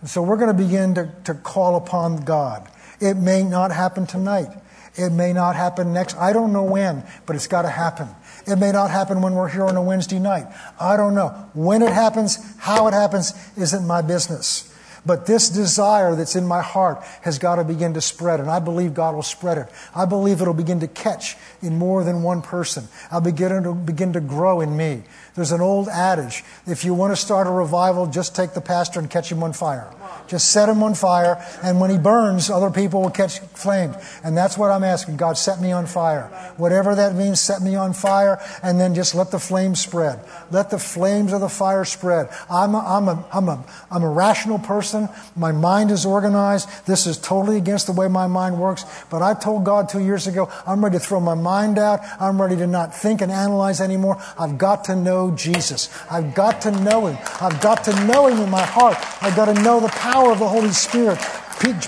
And so we're going to begin to, to call upon God. It may not happen tonight. It may not happen next. I don't know when, but it's got to happen. It may not happen when we're here on a Wednesday night. I don't know. When it happens, how it happens, isn't my business. But this desire that's in my heart has got to begin to spread, and I believe God will spread it. I believe it'll begin to catch in more than one person. I'll begin to begin to grow in me. There's an old adage if you want to start a revival, just take the pastor and catch him on fire. Just set him on fire, and when he burns, other people will catch flame. And that's what I'm asking. God, set me on fire. Whatever that means, set me on fire, and then just let the flames spread. Let the flames of the fire spread. I'm a, I'm a, I'm a, I'm a rational person. My mind is organized. This is totally against the way my mind works. But I told God two years ago, I'm ready to throw my mind out. I'm ready to not think and analyze anymore. I've got to know Jesus. I've got to know Him. I've got to know Him in my heart. I've got to know the power of the Holy Spirit.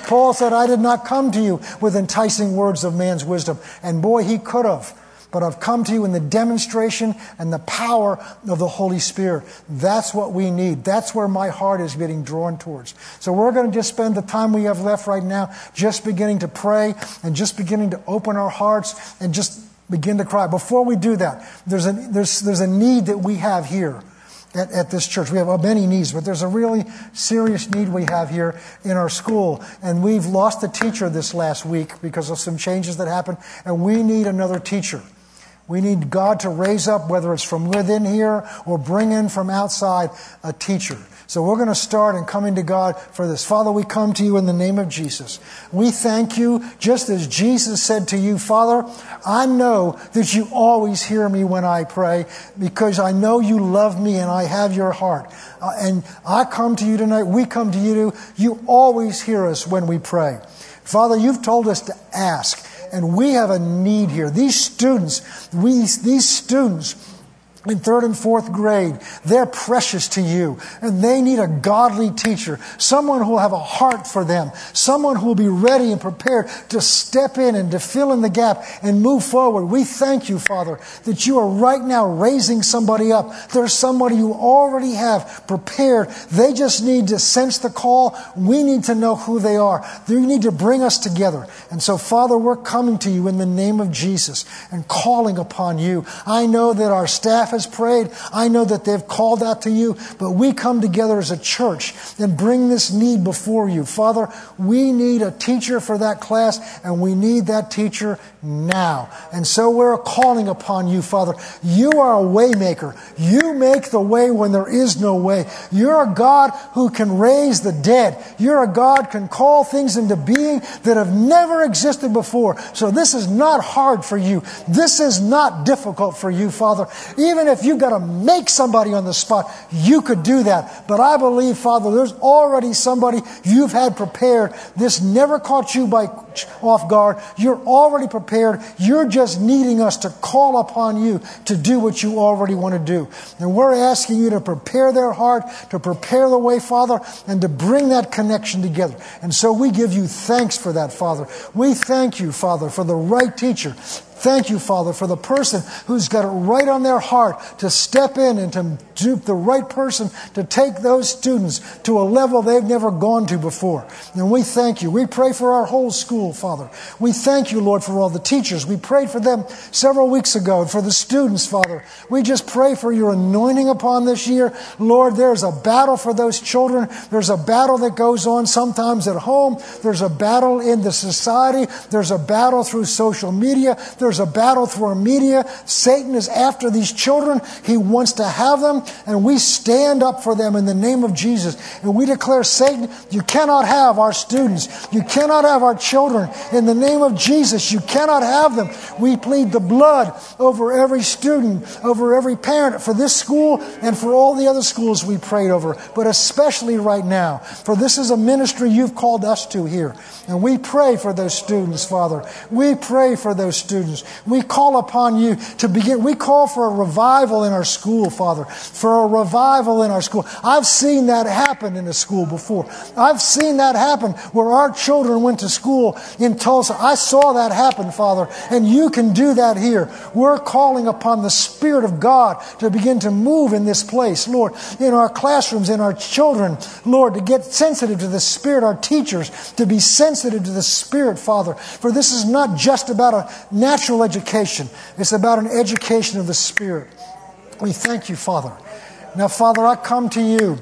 Paul said, I did not come to you with enticing words of man's wisdom. And boy, he could have. But I've come to you in the demonstration and the power of the Holy Spirit. That's what we need. That's where my heart is getting drawn towards. So we're going to just spend the time we have left right now just beginning to pray and just beginning to open our hearts and just begin to cry. Before we do that, there's a, there's, there's a need that we have here at, at this church. We have uh, many needs, but there's a really serious need we have here in our school. And we've lost a teacher this last week because of some changes that happened, and we need another teacher. We need God to raise up, whether it's from within here or bring in from outside, a teacher. So we're going to start and come into God for this. Father, we come to you in the name of Jesus. We thank you, just as Jesus said to you, Father, I know that you always hear me when I pray because I know you love me and I have your heart. Uh, and I come to you tonight. We come to you. You always hear us when we pray. Father, you've told us to ask, and we have a need here. These students, we, these students, in third and fourth grade, they're precious to you and they need a godly teacher, someone who will have a heart for them, someone who will be ready and prepared to step in and to fill in the gap and move forward. We thank you, Father, that you are right now raising somebody up. There's somebody you already have prepared. They just need to sense the call. We need to know who they are. You need to bring us together. And so, Father, we're coming to you in the name of Jesus and calling upon you. I know that our staff has prayed. I know that they've called out to you, but we come together as a church and bring this need before you. Father, we need a teacher for that class, and we need that teacher now. And so we're calling upon you, Father. You are a waymaker. You make the way when there is no way. You're a God who can raise the dead. You're a God can call things into being that have never existed before. So this is not hard for you. This is not difficult for you, Father. Even even if you've got to make somebody on the spot, you could do that. But I believe, Father, there's already somebody you've had prepared. This never caught you by off guard. You're already prepared. You're just needing us to call upon you to do what you already want to do. And we're asking you to prepare their heart, to prepare the way, Father, and to bring that connection together. And so we give you thanks for that, Father. We thank you, Father, for the right teacher. Thank you, Father, for the person who's got it right on their heart to step in and to do the right person to take those students to a level they've never gone to before. And we thank you. We pray for our whole school, Father. We thank you, Lord, for all the teachers. We prayed for them several weeks ago, and for the students, Father. We just pray for your anointing upon this year. Lord, there's a battle for those children. There's a battle that goes on sometimes at home. There's a battle in the society. There's a battle through social media. There's a battle through our media. Satan is after these children. He wants to have them, and we stand up for them in the name of Jesus. And we declare, Satan, you cannot have our students. You cannot have our children. In the name of Jesus, you cannot have them. We plead the blood over every student, over every parent for this school and for all the other schools we prayed over, but especially right now. For this is a ministry you've called us to here. And we pray for those students, Father. We pray for those students. We call upon you to begin. We call for a revival in our school, Father. For a revival in our school. I've seen that happen in a school before. I've seen that happen where our children went to school in Tulsa. I saw that happen, Father. And you can do that here. We're calling upon the Spirit of God to begin to move in this place, Lord, in our classrooms, in our children, Lord, to get sensitive to the Spirit, our teachers, to be sensitive sensitive to the Spirit, Father. For this is not just about a natural education, it's about an education of the Spirit. We thank you, Father. Now, Father, I come to you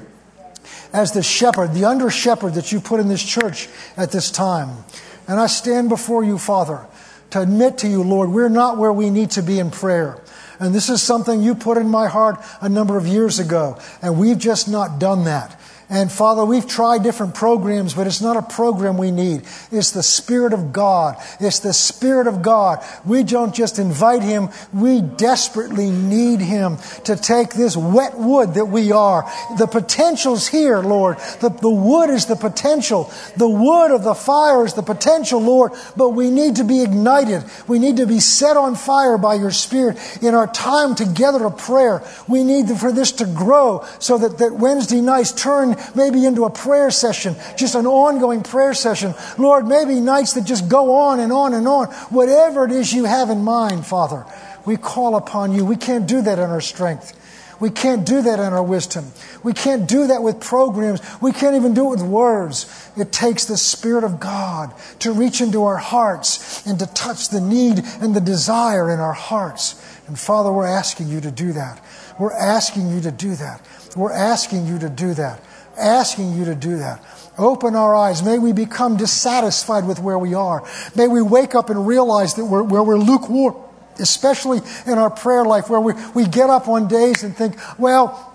as the shepherd, the under shepherd that you put in this church at this time. And I stand before you, Father, to admit to you, Lord, we're not where we need to be in prayer. And this is something you put in my heart a number of years ago, and we've just not done that. And Father, we've tried different programs, but it's not a program we need. It's the Spirit of God. It's the Spirit of God. We don't just invite Him, we desperately need Him to take this wet wood that we are. The potential's here, Lord. The, the wood is the potential. The wood of the fire is the potential, Lord, but we need to be ignited. We need to be set on fire by your Spirit in our time together of prayer. We need for this to grow so that, that Wednesday nights turn maybe into a prayer session, just an ongoing prayer session. Lord, maybe nights that just go on and on and on. Whatever it is you have in mind, Father, we call upon you. We can't do that in our strength. We can't do that in our wisdom. We can't do that with programs. We can't even do it with words. It takes the Spirit of God to reach into our hearts and to touch the need and the desire in our hearts. And Father, we're asking you to do that. We're asking you to do that. We're asking you to do that asking you to do that. Open our eyes. May we become dissatisfied with where we are. May we wake up and realize that we're, where we're lukewarm, especially in our prayer life, where we, we get up on days and think, well,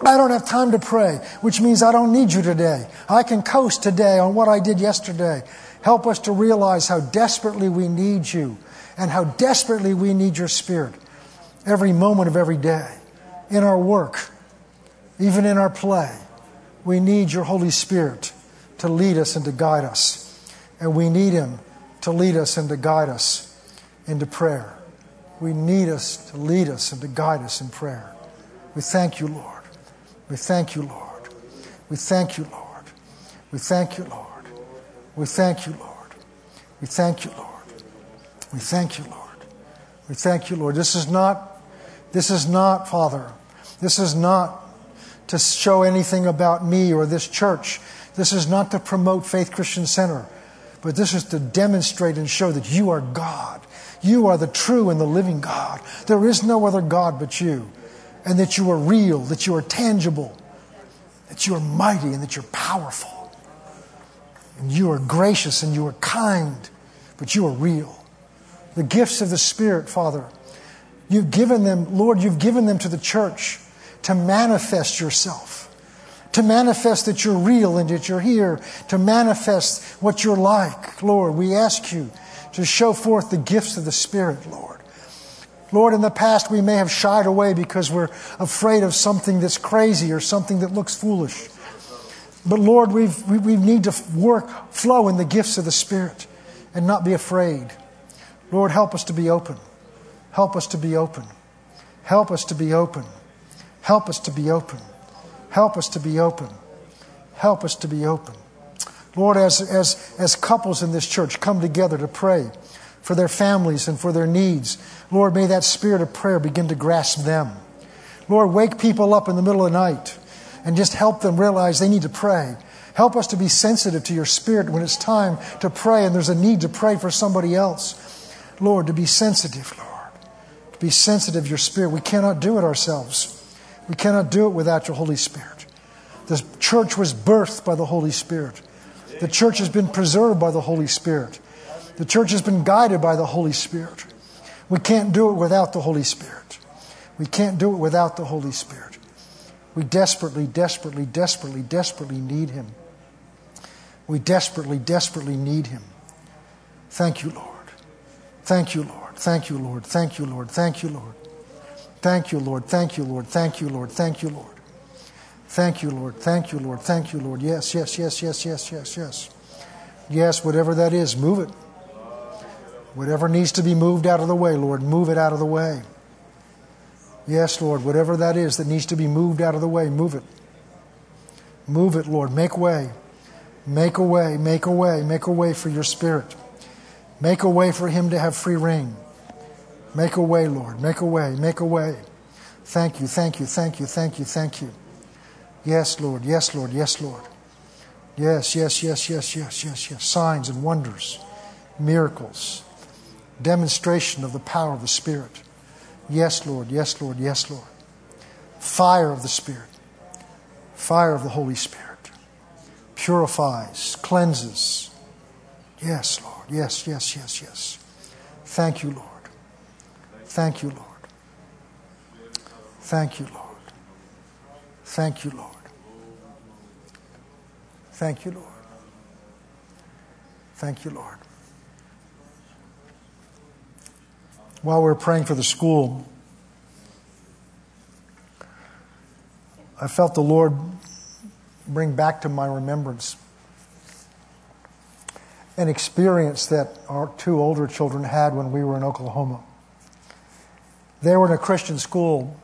I don't have time to pray, which means I don't need you today. I can coast today on what I did yesterday. Help us to realize how desperately we need you and how desperately we need your spirit every moment of every day, in our work, even in our play we need your Holy Spirit to lead us and to guide us. And we need Him to lead us and to guide us into prayer. We need us to lead us and to guide us in prayer. We thank you, Lord. We thank you, Lord. We thank you, Lord. We thank you, Lord. We thank you, Lord. We thank you, Lord. We thank you, Lord. We thank you, Lord. This is not, this is not, Father, this is not to show anything about me or this church. This is not to promote Faith Christian Center, but this is to demonstrate and show that you are God. You are the true and the living God. There is no other God but you. And that you are real, that you are tangible, that you are mighty, and that you're powerful. And you are gracious and you are kind, but you are real. The gifts of the Spirit, Father, you've given them, Lord, you've given them to the church to manifest yourself, to manifest that you're real and that you're here, to manifest what you're like. Lord, we ask you to show forth the gifts of the Spirit, Lord. Lord, in the past we may have shied away because we're afraid of something that's crazy or something that looks foolish. But Lord, we, we need to work, flow in the gifts of the Spirit and not be afraid. Lord, help us to be open. Help us to be open. Help us to be open. Help us to be open. Help us to be open. Help us to be open. Lord, as, as, as couples in this church come together to pray for their families and for their needs, Lord, may that spirit of prayer begin to grasp them. Lord, wake people up in the middle of the night and just help them realize they need to pray. Help us to be sensitive to your spirit when it's time to pray and there's a need to pray for somebody else. Lord, to be sensitive, Lord. To be sensitive to your spirit. We cannot do it ourselves. We cannot do it without your Holy Spirit. The church was birthed by the Holy Spirit. The church has been preserved by the Holy Spirit. The church has been guided by the Holy Spirit. We can't do it without the Holy Spirit. We can't do it without the Holy Spirit. We desperately, desperately, desperately, desperately need Him. We desperately, desperately need Him. Thank you, Lord. Thank you, Lord. Thank you, Lord. Thank you, Lord. Thank you, Lord. Thank you, Lord. Thank you, Lord. Thank you, Lord. Thank you, Lord. Thank you, Lord. Thank you, Lord. Thank you, Lord. Yes, yes, yes, yes, yes, yes, yes. Yes, whatever that is, move it. Whatever needs to be moved out of the way, Lord, move it out of the way. Yes, Lord, whatever that is that needs to be moved out of the way, move it. Move it, Lord. Make way. Make a way, make a way, make a way for your spirit. Make a way for him to have free rein. Make a way, Lord. Make a way. Make a way. Thank you, thank you, thank you, thank you, thank you. Yes, Lord. Yes, Lord. Yes, Lord. Yes, yes, yes, yes, yes, yes, yes. Signs and wonders, miracles, demonstration of the power of the Spirit. Yes, Lord. Yes, Lord. Yes, Lord. Fire of the Spirit. Fire of the Holy Spirit. Purifies, cleanses. Yes, Lord. Yes, yes, yes, yes. Thank you, Lord. Thank you, Lord. Thank you, Lord. Thank you, Lord. Thank you, Lord. Thank you, Lord. While we are praying for the school, I felt the Lord bring back to my remembrance an experience that our two older children had when we were in Oklahoma. They were in a Christian school,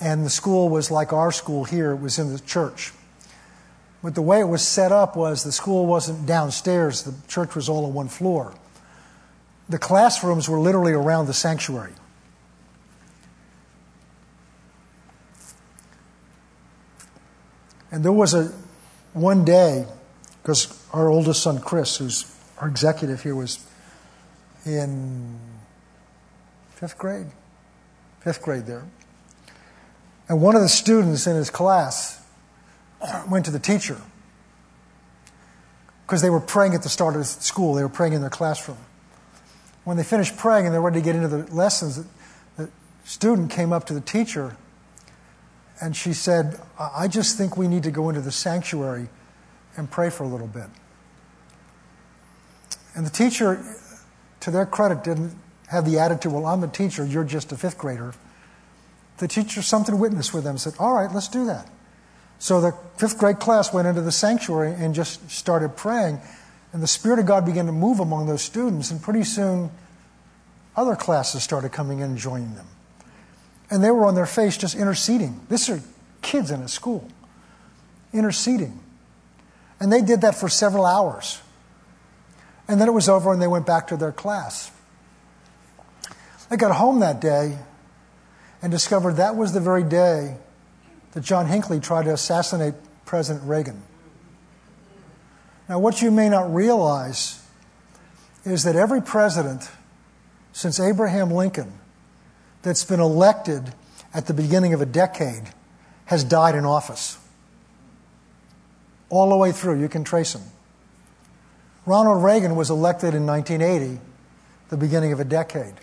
and the school was like our school here, it was in the church. But the way it was set up was the school wasn't downstairs, the church was all on one floor. The classrooms were literally around the sanctuary. And there was a one day, because our oldest son Chris, who's our executive here, was in fifth grade, fifth grade there. And one of the students in his class went to the teacher because they were praying at the start of school. They were praying in their classroom. When they finished praying and they were ready to get into the lessons, the student came up to the teacher and she said, I just think we need to go into the sanctuary and pray for a little bit. And the teacher, to their credit, didn't have the attitude, well, I'm the teacher, you're just a fifth grader. The teacher, something witnessed with them, said, all right, let's do that. So the fifth grade class went into the sanctuary and just started praying. And the Spirit of God began to move among those students. And pretty soon, other classes started coming in and joining them. And they were on their face just interceding. These are kids in a school, interceding. And they did that for several hours. And then it was over and they went back to their class. I got home that day and discovered that was the very day that John Hinckley tried to assassinate President Reagan. Now, what you may not realize is that every president since Abraham Lincoln that's been elected at the beginning of a decade has died in office. All the way through, you can trace them. Ronald Reagan was elected in 1980, the beginning of a decade.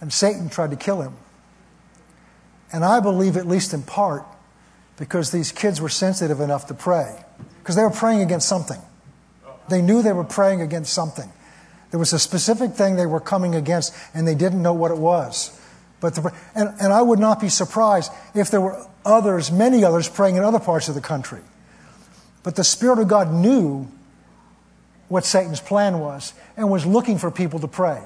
And Satan tried to kill him. And I believe, at least in part, because these kids were sensitive enough to pray. Because they were praying against something. They knew they were praying against something. There was a specific thing they were coming against, and they didn't know what it was. But the, and, and I would not be surprised if there were others, many others, praying in other parts of the country. But the Spirit of God knew what Satan's plan was and was looking for people to pray.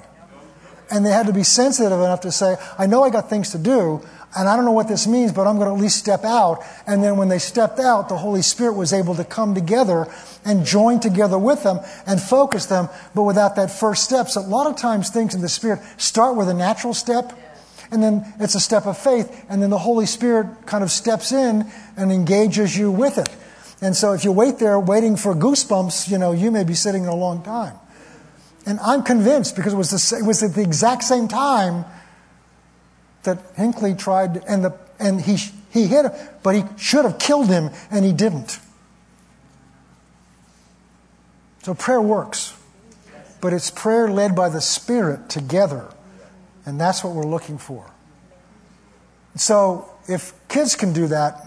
And they had to be sensitive enough to say, I know I got things to do, and I don't know what this means, but I'm going to at least step out. And then when they stepped out, the Holy Spirit was able to come together and join together with them and focus them. But without that first step, so a lot of times things in the Spirit start with a natural step, and then it's a step of faith, and then the Holy Spirit kind of steps in and engages you with it. And so if you wait there waiting for goosebumps, you know, you may be sitting there a long time. And I'm convinced because it was, the, it was at the exact same time that Hinckley tried, and, the, and he, he hit him, but he should have killed him, and he didn't. So prayer works, but it's prayer led by the Spirit together, and that's what we're looking for. So if kids can do that,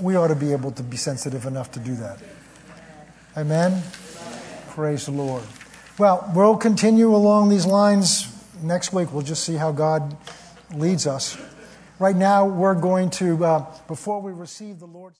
we ought to be able to be sensitive enough to do that. Amen? Praise the Lord. Well, we'll continue along these lines next week we'll just see how God leads us. Right now, we're going to, uh, before we receive the Lord's.